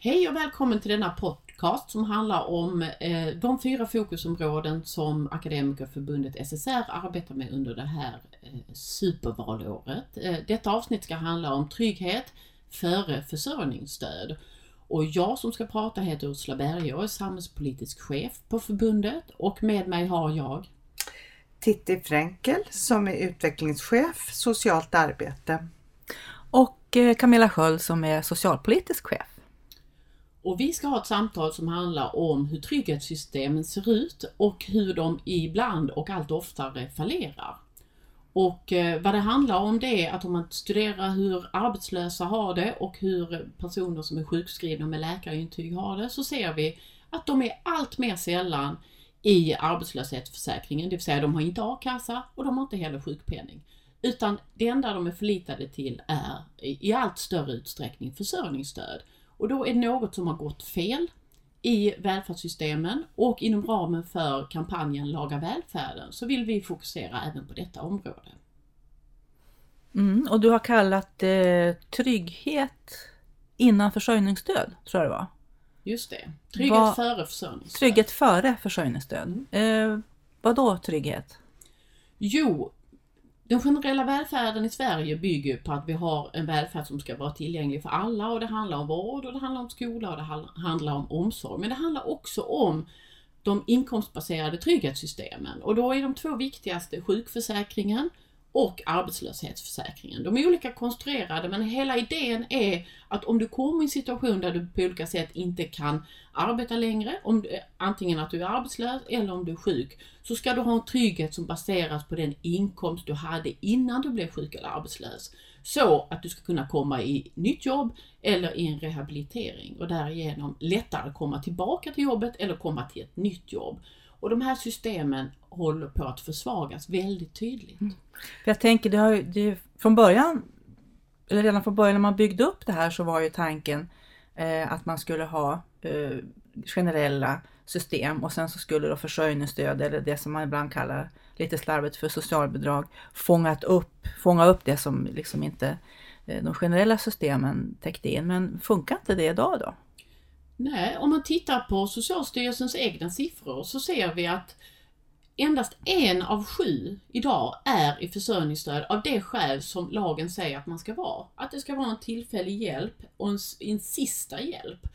Hej och välkommen till denna podcast som handlar om eh, de fyra fokusområden som Akademikerförbundet SSR arbetar med under det här eh, supervalåret. Eh, detta avsnitt ska handla om trygghet före försörjningsstöd. Och jag som ska prata heter Ursula Berge och är samhällspolitisk chef på förbundet och med mig har jag Titti Fränkel som är utvecklingschef socialt arbete. Och Camilla Sköld som är socialpolitisk chef. Och vi ska ha ett samtal som handlar om hur trygghetssystemen ser ut och hur de ibland och allt oftare fallerar. Och eh, vad det handlar om det är att om man studerar hur arbetslösa har det och hur personer som är sjukskrivna med läkarintyg har det så ser vi att de är allt mer sällan i arbetslöshetsförsäkringen, det vill säga de har inte a-kassa och de har inte heller sjukpenning. Utan det enda de är förlitade till är i allt större utsträckning försörjningsstöd. Och då är det något som har gått fel i välfärdssystemen och inom ramen för kampanjen Laga välfärden så vill vi fokusera även på detta område. Mm, och du har kallat eh, trygghet innan försörjningsstöd, tror jag det var. Just det. Trygghet Va, före försörjningsstöd. Trygghet före försörjningsstöd. Mm. Eh, vad då trygghet? Jo, den generella välfärden i Sverige bygger på att vi har en välfärd som ska vara tillgänglig för alla och det handlar om vård och det handlar om skola och det handlar om omsorg. Men det handlar också om de inkomstbaserade trygghetssystemen och då är de två viktigaste sjukförsäkringen och arbetslöshetsförsäkringen. De är olika konstruerade men hela idén är att om du kommer i en situation där du på olika sätt inte kan arbeta längre, om du, antingen att du är arbetslös eller om du är sjuk, så ska du ha en trygghet som baseras på den inkomst du hade innan du blev sjuk eller arbetslös. Så att du ska kunna komma i nytt jobb eller i en rehabilitering och därigenom lättare komma tillbaka till jobbet eller komma till ett nytt jobb. Och de här systemen håller på att försvagas väldigt tydligt. Mm. Jag tänker, det har ju, det, från början, eller redan från början när man byggde upp det här så var ju tanken eh, att man skulle ha eh, generella system och sen så skulle då försörjningsstöd eller det som man ibland kallar lite slarvigt för socialbidrag fångat upp, fånga upp det som liksom inte eh, de generella systemen täckte in. Men funkar inte det idag då? Nej, om man tittar på Socialstyrelsens egna siffror så ser vi att endast en av sju idag är i försörjningsstöd av det skäl som lagen säger att man ska vara. Att det ska vara en tillfällig hjälp och en, en sista hjälp.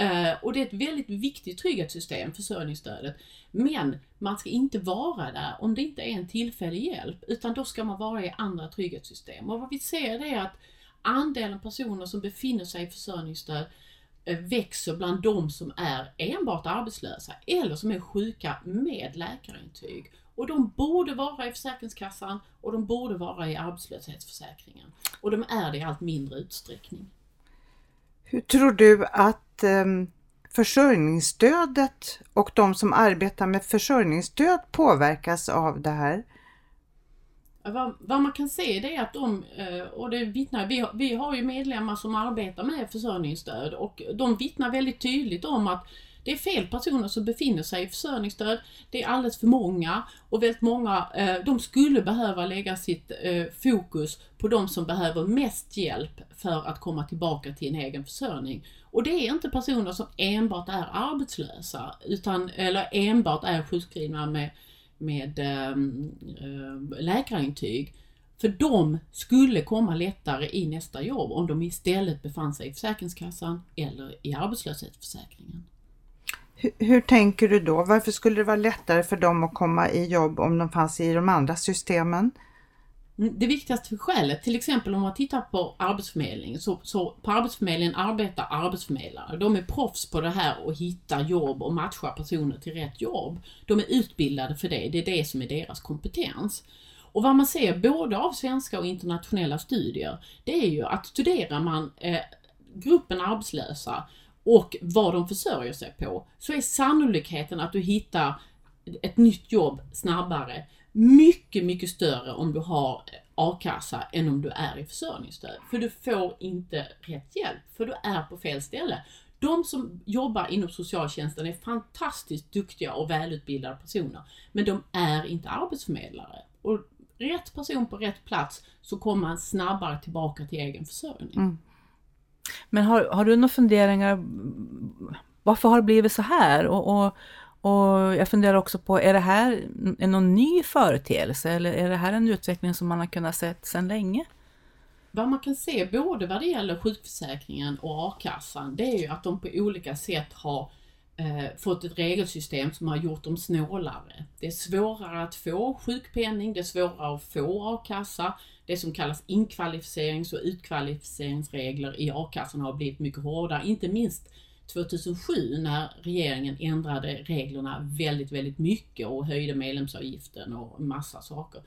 Uh, och det är ett väldigt viktigt trygghetssystem, försörjningsstödet. Men man ska inte vara där om det inte är en tillfällig hjälp, utan då ska man vara i andra trygghetssystem. Och vad vi ser är att andelen personer som befinner sig i försörjningsstöd Eh, växer bland de som är enbart arbetslösa eller som är sjuka med läkarintyg. Och de borde vara i Försäkringskassan och de borde vara i arbetslöshetsförsäkringen. Och de är det i allt mindre utsträckning. Hur tror du att ehm, försörjningsstödet och de som arbetar med försörjningsstöd påverkas av det här? Vad, vad, man kan se det är att de, eh, och det vittnar, vi, vi har ju medlemmar som arbetar med försörjningsstöd och de vittnar väldigt tydligt om att det är fel personer som befinner sig i försörjningsstöd. Det är alldeles för många och väldigt många, eh, de skulle behöva lägga sitt eh, fokus på de som behöver mest hjälp för att komma tillbaka till en egen försörjning. Och det är inte personer som enbart är arbetslösa utan, eller enbart är sjukskrivna med med äh, läkarintyg. För de skulle komma lättare i nästa jobb om de istället befann sig i Försäkringskassan eller i arbetslöshetsförsäkringen. Hur, hur, tänker du då? Varför skulle det vara lättare för dem att komma i jobb om de fanns i de andra systemen? Mm, det viktigaste skälet, till exempel om man tittar på Arbetsförmedlingen, så, så på Arbetsförmedlingen arbetar arbetsförmedlare. De är proffs på det här att hitta jobb och matcha personer till rätt jobb. De är utbildade för det, det är det som är deras kompetens. Och vad man ser både av svenska och internationella studier, det är ju att studerar man eh, gruppen arbetslösa och vad de försörjer sig på, så är sannolikheten att du hittar ett nytt jobb snabbare mycket, mycket större om du har a-kassa än om du är i försörjningsstöd. För du får inte rätt hjälp, för du är på fel ställe. De som jobbar inom socialtjänsten är fantastiskt duktiga och välutbildade personer, men de är inte arbetsförmedlare. Och rätt person på rätt plats så kommer man snabbare tillbaka till egen försörjning. Mm. Men har, har du några funderingar varför har det blivit så här? Och, och, och jag funderar också på, är det här en någon ny företeelse eller är det här en utveckling som man har kunnat se sedan länge? Vad man kan se både vad det gäller sjukförsäkringen och a-kassan, det är ju att de på olika sätt har eh, fått ett regelsystem som har gjort dem snålare. Det är svårare att få sjukpenning, det är svårare att få a-kassa. Det som kallas inkvalificerings och utkvalificeringsregler i a-kassan har blivit mycket hårdare, inte minst 2007 när regeringen ändrade reglerna väldigt, väldigt mycket och höjde medlemsavgiften och massa saker.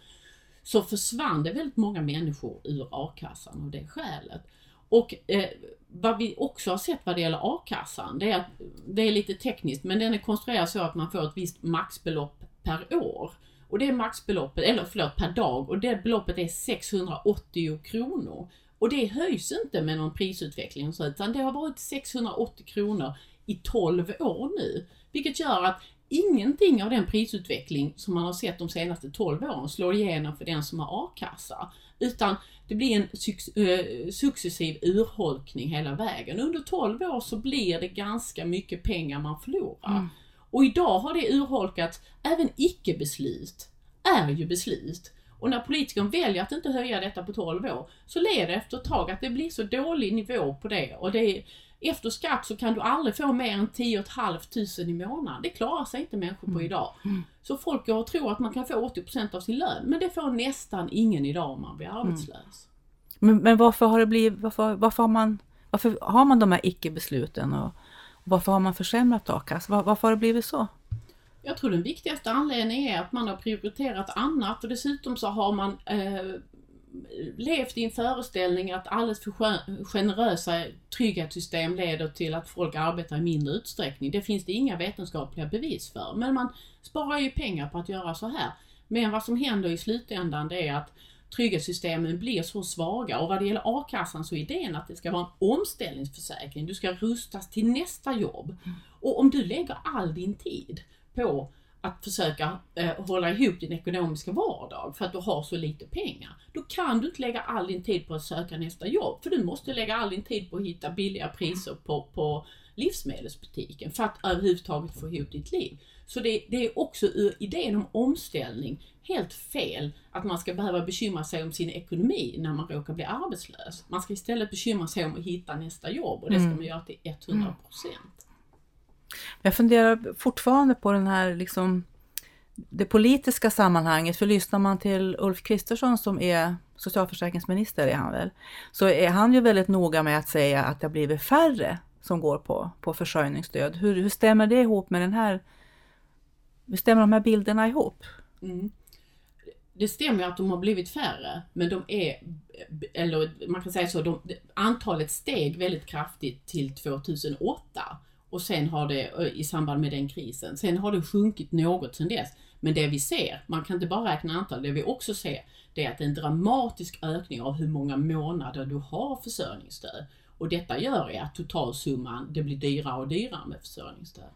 Så försvann det väldigt många människor ur a-kassan av det skälet. Och eh, vad vi också har sett vad det gäller a-kassan, det är att det är lite tekniskt, men den är konstruerad så att man får ett visst maxbelopp per år. Och det maxbeloppet, eller förlåt, per dag, och det beloppet är 680 kronor. Och det höjs inte med någon prisutveckling så, utan det har varit 680 kronor i 12 år nu. Vilket gör att ingenting av den prisutveckling som man har sett de senaste 12 åren slår igenom för den som har a-kassa. Utan det blir en eh, successiv urholkning hela vägen. Under 12 år så blir det ganska mycket pengar man förlorar. Mm. Och idag har det urholkats, även icke-beslut är ju beslut. Och när politikern väljer att inte höja detta på 12 år så leder det efter ett tag att det blir så dålig nivå på det och det är, efter skatt så kan du aldrig få mer än 10 500 i månaden. Det klarar sig inte människor på mm. idag. Mm. Så folk går och tror att man kan få 80% av sin lön, men det får nästan ingen idag om man blir mm. arbetslös. Mm. Men, men varför har det blivit, varför, varför, har man, varför har man de här icke-besluten och varför har man försämrat a-kassan? Var, varför har det blivit så? Jag tror den viktigaste anledningen är att man har prioriterat annat och dessutom så har man eh, levt i en föreställning att alldeles för generösa trygghetssystem leder till att folk arbetar i mindre utsträckning. Det finns det inga vetenskapliga bevis för. Men man sparar ju pengar på att göra så här. Men vad som händer i slutändan det är att trygghetssystemen blir så svaga och vad det gäller a-kassan så är idén att det ska vara en omställningsförsäkring. Du ska rustas till nästa jobb. Och om du lägger all din tid på att försöka eh, hålla ihop din ekonomiska vardag för att du har så lite pengar. Då kan du inte lägga all din tid på att söka nästa jobb. För du måste lägga all din tid på att hitta billiga priser på, på livsmedelsbutiken för att överhuvudtaget få ihop ditt liv. Så det, det är också ur idén om omställning helt fel att man ska behöva bekymra sig om sin ekonomi när man råkar bli arbetslös. Man ska istället bekymra sig om att hitta nästa jobb och det ska mm. man göra till 100 procent. Jag funderar fortfarande på den här liksom det politiska sammanhanget, för lyssnar man till Ulf Kristersson som är socialförsäkringsminister, är han väl, så är han ju väldigt noga med att säga att det har blivit färre som går på, på försörjningsstöd. Hur, hur stämmer det ihop med den här, hur stämmer de här bilderna ihop? Mm. Det stämmer att de har blivit färre, men de är, eller man kan säga så, de, antalet steg väldigt kraftigt till 2008 och sen har det i samband med den krisen. Sen har det sjunkit något sen dess. Men det vi ser, man kan inte bara räkna antal, det vi också ser det är att det är en dramatisk ökning av hur många månader du har försörjningsstöd. Och detta gör är att totalsumman, det blir dyrare och dyrare med försörjningsstöd.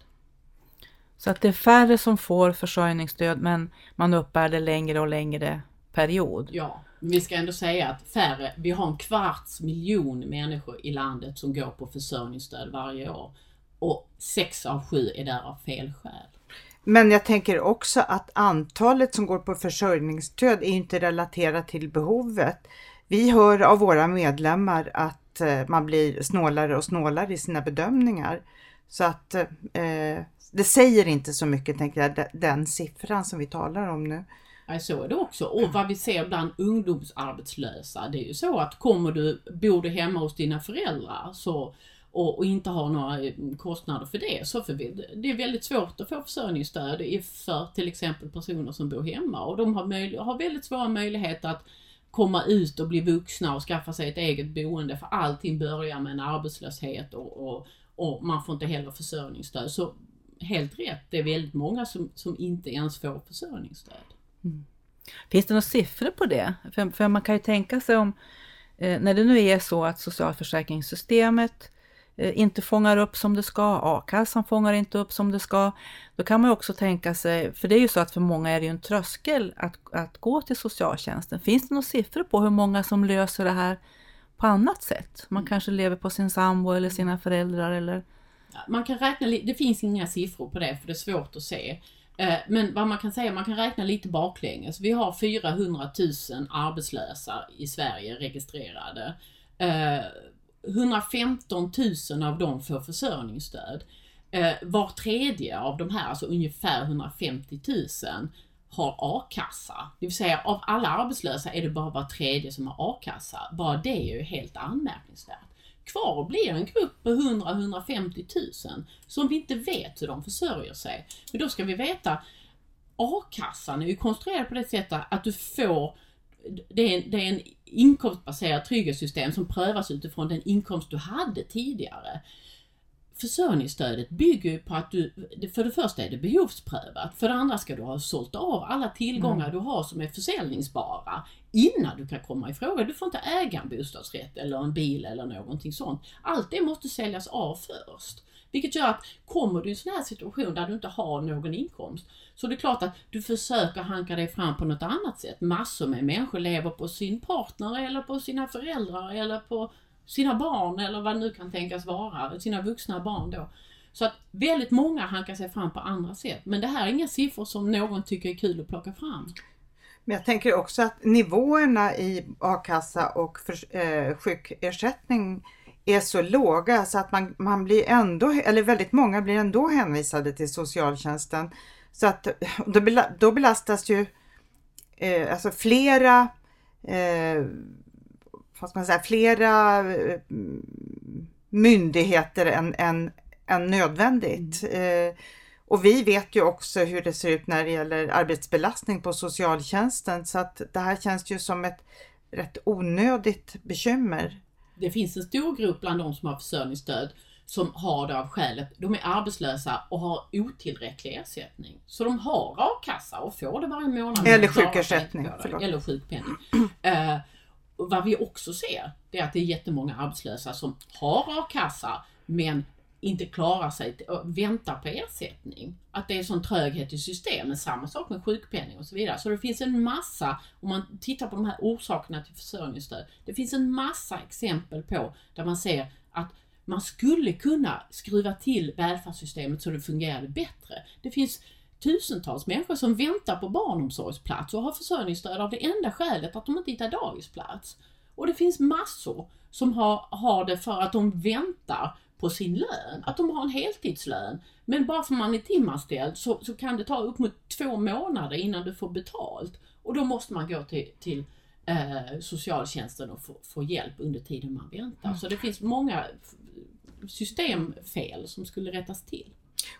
Så att det är färre som får försörjningsstöd men man uppbär det längre och längre period? Ja, vi ska ändå säga att färre, vi har en kvarts miljon människor i landet som går på försörjningsstöd varje år och sex av sju är där av fel skäl. Men jag tänker också att antalet som går på försörjningsstöd är inte relaterat till behovet. Vi hör av våra medlemmar att eh, man blir snålare och snålare i sina bedömningar. Så att eh, det säger inte så mycket, tänker jag, den siffran som vi talar om nu. Ja, så är det också. Och vad vi ser bland ungdomsarbetslösa, det är ju så att kommer du, bor du hemma hos dina föräldrar så och, och, inte har några eh, kostnader för det. Så för vi, det är väldigt svårt att få försörjningsstöd för till exempel personer som bor hemma och de har, möj, har väldigt svåra möjligheter att komma ut och bli vuxna och skaffa sig ett eget boende för allting börjar med en arbetslöshet och, och, och man får inte heller försörjningsstöd. Så helt rätt, det är väldigt många som, som inte ens får försörjningsstöd. Mm. Finns det några siffror på det? För, för man kan ju tänka sig om, eh, när det nu är så att socialförsäkringssystemet Eh, inte fångar upp som det ska, a-kassan fångar inte upp som det ska. Då kan man också tänka sig, för det är ju så att för många är det ju en tröskel att, att gå till socialtjänsten. Finns det några siffror på hur många som löser det här på annat sätt? Man mm. kanske lever på sin sambo eller sina föräldrar eller man kan räkna, det finns inga siffror på det för det är svårt att se. Eh, Men vad man kan säga, man kan räkna lite baklänges. Vi har 400 000 arbetslösa i Sverige registrerade. 115 000 av dem får försörjningsstöd. Eh, var tredje av de här, alltså ungefär 150 000, har a-kassa. Det vill säga av alla arbetslösa är det bara var tredje som har a-kassa. Bara det är ju helt anmärkningsvärt. Kvar blir en grupp på 100-150 000 som vi inte vet hur de försörjer sig. Men då ska vi veta, a-kassan är ju konstruerad på det sättet att du får det är, en, det är en inkomstbaserad trygghetssystem som prövas utifrån den inkomst du hade tidigare. Försörjningsstödet bygger ju på att du, för det första är det behovsprövat, för det andra ska du ha sålt av alla tillgångar du har som är försäljningsbara innan du kan komma i fråga. Du får inte äga en bostadsrätt eller en bil eller någonting sånt. Allt det måste säljas av först. Vilket gör att kommer du i en sån här situation där du inte har någon inkomst så det är klart att du försöker hanka dig fram på något annat sätt. Massor med människor lever på sin partner eller på sina föräldrar eller på sina barn eller vad det nu kan tänkas vara, sina vuxna barn då. Så att väldigt många hankar sig fram på andra sätt. Men det här är inga siffror som någon tycker är kul att plocka fram. Men jag tänker också att nivåerna i a-kassa och för, eh, sjukersättning är så låga så att man, man blir ändå, eller väldigt många blir ändå hänvisade till socialtjänsten. Så att då, bela, då belastas ju eh, alltså flera eh, vad ska man säga, flera eh, myndigheter än, än, än nödvändigt. Eh, och vi vet ju också hur det ser ut när det gäller arbetsbelastning på socialtjänsten så att det här känns ju som ett rätt onödigt bekymmer. Det finns en stor grupp bland de som har försörjningsstöd som har det av skälet, de är arbetslösa och har otillräcklig ersättning. Så de har a-kassa och får det varje månad. Eller sjukersättning. Eller sjukpenning. Eh, vad vi också ser, det är att det är jättemånga arbetslösa som har a-kassa men inte klarar sig och väntar på ersättning. Att det är sån tröghet i systemet, samma sak med sjukpenning och så vidare. Så det finns en massa, om man tittar på de här orsakerna till försörjningsstöd, det finns en massa exempel på där man ser att man skulle kunna skruva till välfärdssystemet så det fungerade bättre. Det finns tusentals människor som väntar på barnomsorgsplats och har försörjningsstöd av det enda skälet att de inte hittar dagisplats. Och det finns massor som har, har det för att de väntar på sin lön, att de har en heltidslön. Men bara för man är timanställd så, så kan det ta upp mot två månader innan du får betalt. Och då måste man gå till, till eh, socialtjänsten och få, få hjälp under tiden man väntar. Så det finns många systemfel som skulle rättas till.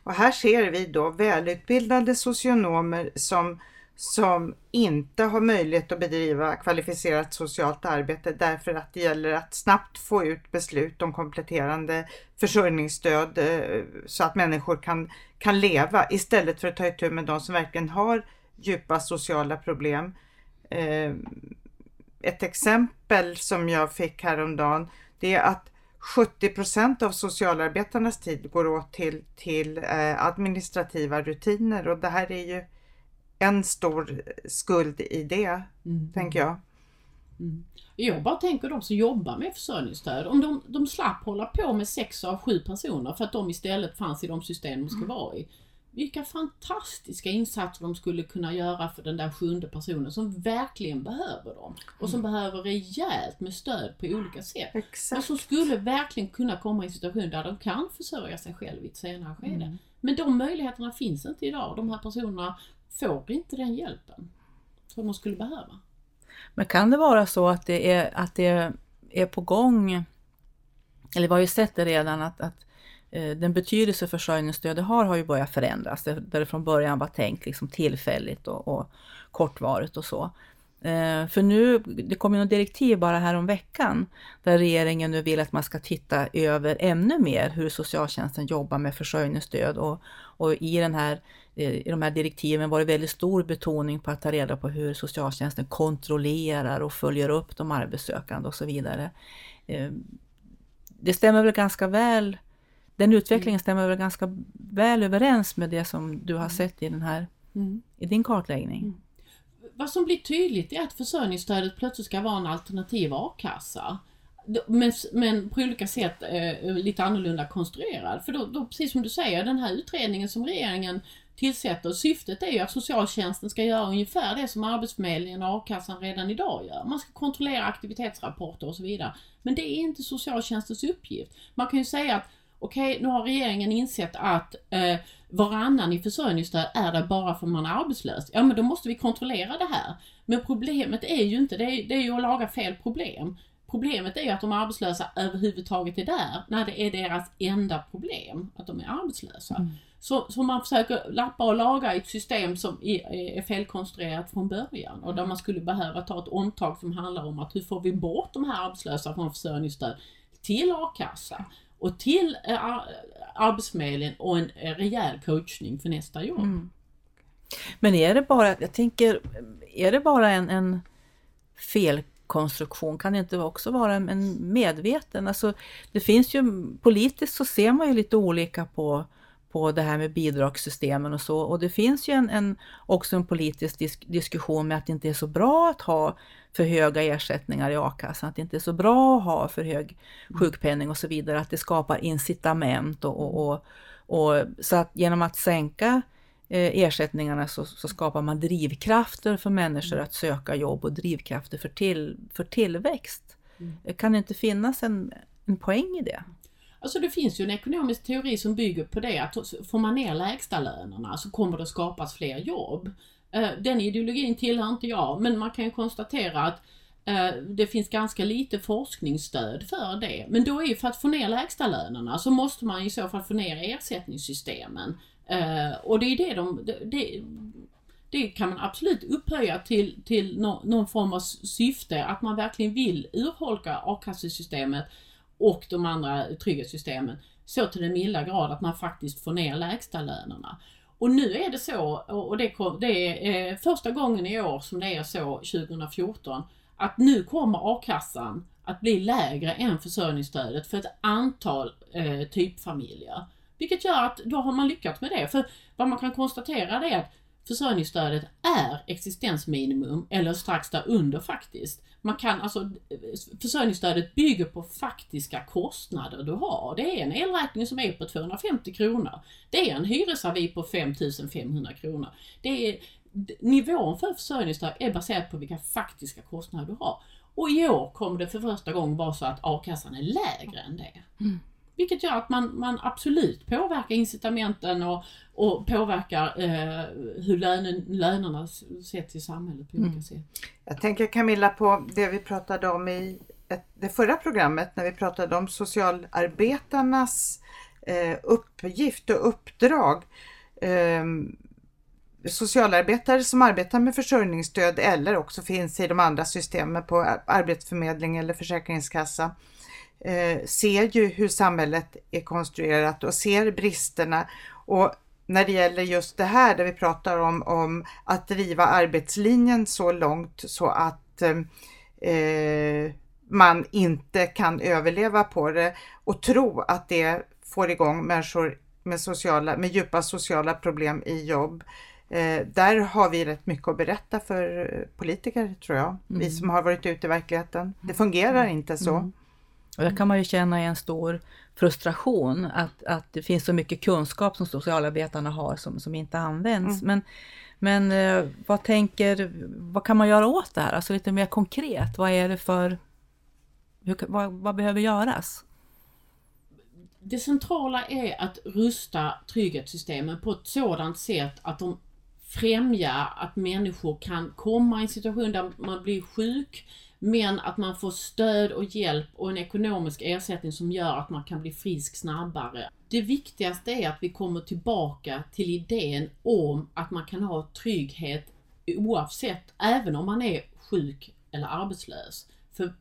Och här ser vi då välutbildade socionomer som, som inte har möjlighet att bedriva kvalificerat socialt arbete därför att det gäller att snabbt få ut beslut om kompletterande försörjningsstöd eh, så att människor kan, kan leva istället för att ta itu med de som verkligen har djupa sociala problem. Eh, ett exempel som jag fick häromdagen det är att 70 av socialarbetarnas tid går åt till, till eh, administrativa rutiner och det här är ju en stor skuld i det, tänker jag. Jag bara tänker de som jobbar med försörjningsstöd, om de, de slapp hålla på med sex av sju personer för att de istället fanns i de system de ska vara i. Vilka fantastiska insatser de skulle kunna göra för den där sjunde personen som verkligen behöver dem. Och som behöver rejält med stöd på olika sätt. Men Exakt. som skulle verkligen kunna komma i en situation där de kan försörja sig själv i ett senare skede. Men de möjligheterna finns inte idag. De här personerna får inte den hjälpen som de skulle behöva. Men kan det vara så att det är, att det är på gång, eller vi har ju sett det redan, att, att eh, den betydelse försörjningsstödet har, har ju börjat förändras. Där där det från början var tänkt liksom tillfälligt och, och kortvarigt och så. Eh, för nu, det kom ju något direktiv bara här om veckan där regeringen nu vill att man ska titta över ännu mer hur socialtjänsten jobbar med försörjningsstöd och, och i, den här, eh, i de här direktiven var det väldigt stor betoning på att ta reda på hur socialtjänsten kontrollerar och följer upp de arbetssökande och så vidare. Eh, Det stämmer väl ganska väl, den utvecklingen stämmer väl ganska väl överens med det som du har sett i den här, i din kartläggning? Vad som blir tydligt är att försörjningsstödet plötsligt ska vara en alternativ a-kassa. men, men på olika sätt eh, lite annorlunda konstruerad. För då, då, precis som du säger, den här utredningen som regeringen tillsätter, syftet är ju att socialtjänsten ska göra ungefär det som Arbetsförmedlingen och a-kassan redan idag gör. Man ska kontrollera aktivitetsrapporter och så vidare. Men det är inte socialtjänstens uppgift. Man kan ju säga att okej, okay, nu har regeringen insett att eh, varannan i försörjningsstöd är det bara för att man är arbetslös. Ja, men då måste vi kontrollera det här. Men problemet är ju inte, det är, det är ju att laga fel problem. Problemet är ju att de arbetslösa överhuvudtaget är där, när det är deras enda problem, att de är arbetslösa. Mm. Så, så man försöker lappa och laga ett system som är, är felkonstruerat från början och där man skulle behöva ta ett omtag som handlar om att hur får vi bort de här arbetslösa från försörjningsstöd till a-kassa och till äh, Arbetsförmedlingen och en äh, rejäl coachning för nästa jobb. Mm. Men är det bara, jag tänker, är det bara en, en felkonstruktion? Kan det inte också vara en medveten? Alltså, det finns ju, politiskt så ser man ju lite olika på på det här med bidragssystemen och så. Och det finns ju en, en också en politisk disk, diskussion med att det inte är så bra att ha för höga ersättningar i a-kassan, att det inte är så bra att ha för hög sjukpenning och så vidare, att det skapar incitament och, och, och, och så att genom att sänka eh, ersättningarna så, så, skapar man drivkrafter för människor att söka jobb och drivkrafter för, till, för tillväxt. Mm. Kan det inte finnas en, en poäng i det? Alltså det finns ju en ekonomisk teori som bygger på det att får man ner lägstalönerna så kommer det skapas fler jobb. Eh, den ideologin tillhör inte jag men man kan ju konstatera att eh, det finns ganska lite forskningsstöd för det. Men då är ju för att få ner lägstalönerna så måste man i så fall få ner ersättningssystemen. Eh, och det är det de... Det, det kan man absolut upphöja till, till någon form av syfte, att man verkligen vill urholka a-kassesystemet och de andra trygghetssystemen så till den milda grad att man faktiskt får ner lägstalönerna. Och nu är det så, och det, kom, det är eh, första gången i år som det är så 2014, att nu kommer a-kassan att bli lägre än försörjningsstödet för ett antal eh, typfamiljer. Vilket gör att då har man lyckats med det. För vad man kan konstatera det är att försörjningsstödet är existensminimum eller strax därunder faktiskt. Man kan alltså, försörjningsstödet bygger på faktiska kostnader du har. Det är en elräkning som är på 250 kronor. Det är en hyresavi på 5500 kronor. Det är, nivån för försörjningsstöd är baserat på vilka faktiska kostnader du har. Och i år kommer det för första gången vara så att a-kassan är lägre än det. Mm. Vilket gör att man, man absolut påverkar incitamenten och, och påverkar eh, hur lönen, lönerna sätts i samhället på olika mm. sätt. Jag tänker Camilla på det vi pratade om i ett, det förra programmet när vi pratade om socialarbetarnas eh, uppgift och uppdrag. Eh, socialarbetare som arbetar med försörjningsstöd eller också finns i de andra systemen på Arbetsförmedling eller Försäkringskassa ser ju hur samhället är konstruerat och ser bristerna. Och när det gäller just det här där vi pratar om, om att driva arbetslinjen så långt så att eh, man inte kan överleva på det och tro att det får igång människor med, sociala, med djupa sociala problem i jobb. Eh, där har vi rätt mycket att berätta för politiker tror jag, mm. vi som har varit ute i verkligheten. Det fungerar mm. inte så. Mm. Och där kan man ju känna en stor frustration att, att det finns så mycket kunskap som socialarbetarna har som, som inte används. Mm. Men, men eh, vad tänker, vad kan man göra åt det här? Alltså lite mer konkret, vad är det för, hur, vad, vad behöver göras? Det centrala är att rusta trygghetssystemen på ett sådant sätt att de främjar att människor kan komma i en situation där man blir sjuk, men att man får stöd och hjälp och en ekonomisk ersättning som gör att man kan bli frisk snabbare. Det viktigaste är att vi kommer tillbaka till idén om att man kan ha trygghet oavsett, även om man är sjuk eller arbetslös. För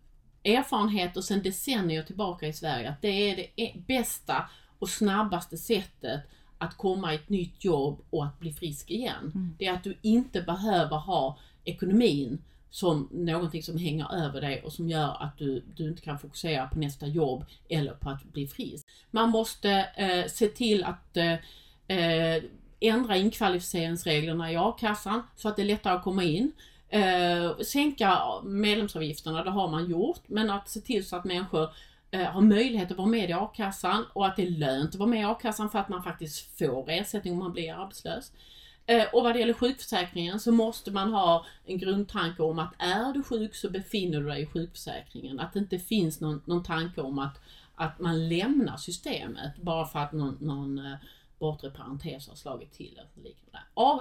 erfarenheter sedan decennier tillbaka i Sverige att det är det e- bästa och snabbaste sättet att komma i ett nytt jobb och att bli frisk igen. Mm. Det är att du inte behöver ha ekonomin som någonting som hänger över dig och som gör att du, du inte kan fokusera på nästa jobb eller på att bli frisk. Man måste eh, se till att eh, eh, ändra inkvalificeringsreglerna i a-kassan så att det är lättare att komma in. Eh, sänka medlemsavgifterna, det har man gjort, men att se till så att människor eh, har möjlighet att vara med i a-kassan och att det är lönt att vara med i a-kassan för att man faktiskt får ersättning om man blir arbetslös. Eh, och vad det gäller sjukförsäkringen så måste man ha en grundtanke om att är du sjuk så befinner du dig i sjukförsäkringen. Att det inte finns någon, någon tanke om att, att man lämnar systemet bara för att någon, någon eh, bortre parentes har slagit till.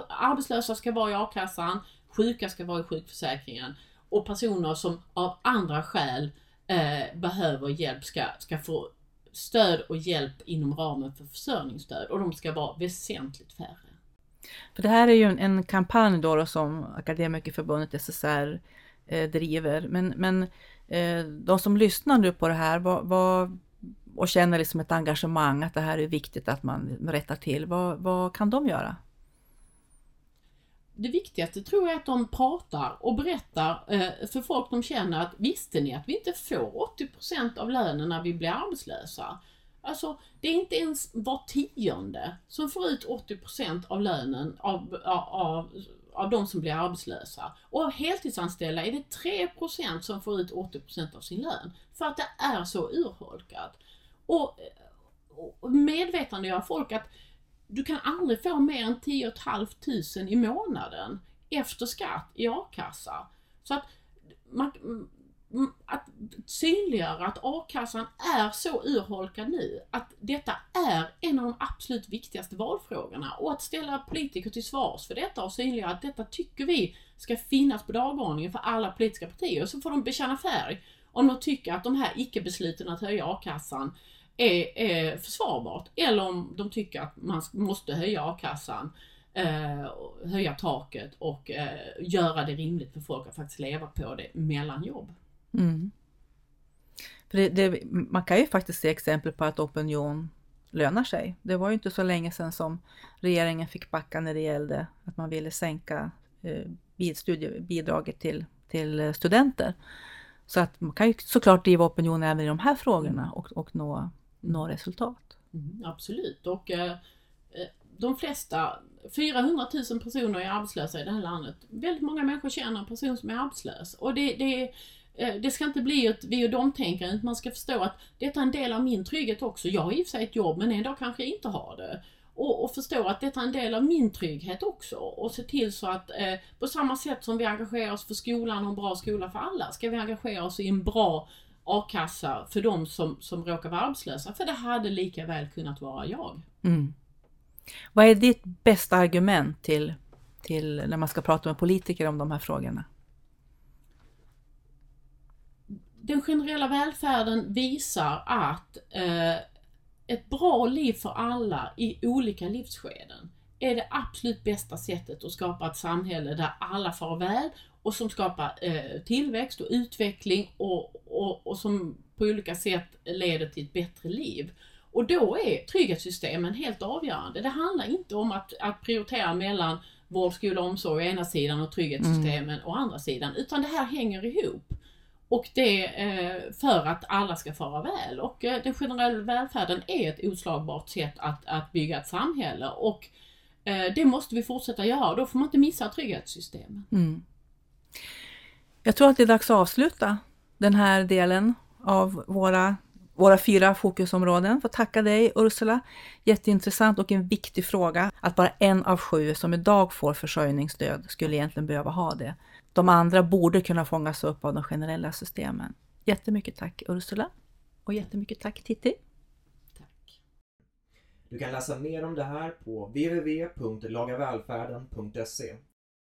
Arbetslösa ska vara i a-kassan, sjuka ska vara i sjukförsäkringen och personer som av andra skäl eh, behöver hjälp ska, ska få stöd och hjälp inom ramen för försörjningsstöd och de ska vara väsentligt färre. För det här är ju en, en kampanj då, då som Akademikerförbundet SSR eh, driver. Men, men eh, de som lyssnar nu på det här vad, vad, och känner liksom ett engagemang att det här är viktigt att man rättar till, vad, vad kan de göra? det viktigaste tror jag är att de pratar och berättar eh, för folk de känner att visste ni att vi inte får 80% av lönen när vi blir arbetslösa? Alltså, det är inte ens var tionde som får ut 80% av lönen av, av, av de som blir arbetslösa. Och av heltidsanställda är det 3% som får ut 80% av sin lön. För att det är så urholkat. Och, och medvetandegöra folk att du kan aldrig få mer än 10 500 i månaden efter skatt i a-kassa. Så att man, att synliggöra att a-kassan är så urholkad nu att detta är en av de absolut viktigaste valfrågorna och att ställa politiker till svars för detta och synliggöra att detta tycker vi ska finnas på dagordningen för alla politiska partier. Så får de bekänna färg om de tycker att de här icke-besluten att höja a-kassan är, är försvarbart eller om de tycker att man måste höja a-kassan eh, höja taket och eh, göra det rimligt för folk att faktiskt leva på det mellan jobb. Mm. För det, det, man kan ju faktiskt se exempel på att opinion lönar sig. Det var ju inte så länge sedan som regeringen fick backa när det gällde att man ville sänka eh, studiebidraget till, till studenter. Så att man kan ju såklart driva opinion även i de här frågorna och, och nå, nå resultat. Mm, absolut och eh, eh de flesta, 400 000 personer är arbetslösa i det här landet. Väldigt många människor känner en person som är arbetslös och det, det Eh, Eh, det ska inte bli ett vi och dom-tänkande, man ska förstå att detta är en del av min trygghet också. Jag har i och för sig ett jobb men en dag kanske jag inte har det. Och, och förstå att detta är en del av min trygghet också och se till så att eh, på samma sätt som vi engagerar oss för skolan och en bra skola för alla ska vi engagera oss i en bra a-kassa för de som, som råkar vara arbetslösa. För det hade lika väl kunnat vara jag. Mm. Vad är ditt bästa argument till, till när man ska prata med politiker om de här frågorna? Den generella välfärden visar att eh, ett bra liv för alla i olika livsskeden är det absolut bästa sättet att skapa ett samhälle där alla får väl och som skapar eh, tillväxt och utveckling och, och, och som på olika sätt leder till ett bättre liv. Och då är trygghetssystemen helt avgörande. Det handlar inte om att, att prioritera mellan vård, skola och omsorg å ena sidan och trygghetssystemen mm. å andra sidan, utan det här hänger ihop. Och det eh, för att alla ska fara väl. Och eh, den generella välfärden är ett oslagbart sätt att, att bygga ett samhälle. Och eh, det måste vi fortsätta göra. Då får man inte missa trygghetssystemen. Mm. Jag tror att det är dags att avsluta den här delen av våra, våra fyra fokusområden. Får tacka dig Ursula. Jätteintressant och en viktig fråga att bara en av sju som idag får försörjningsstöd skulle egentligen behöva ha det de andra borde kunna fångas upp av de generella systemen. Jättemycket tack Ursula och jättemycket tack Titti. Tack. Du kan läsa mer om det här på www.lagavälfärden.se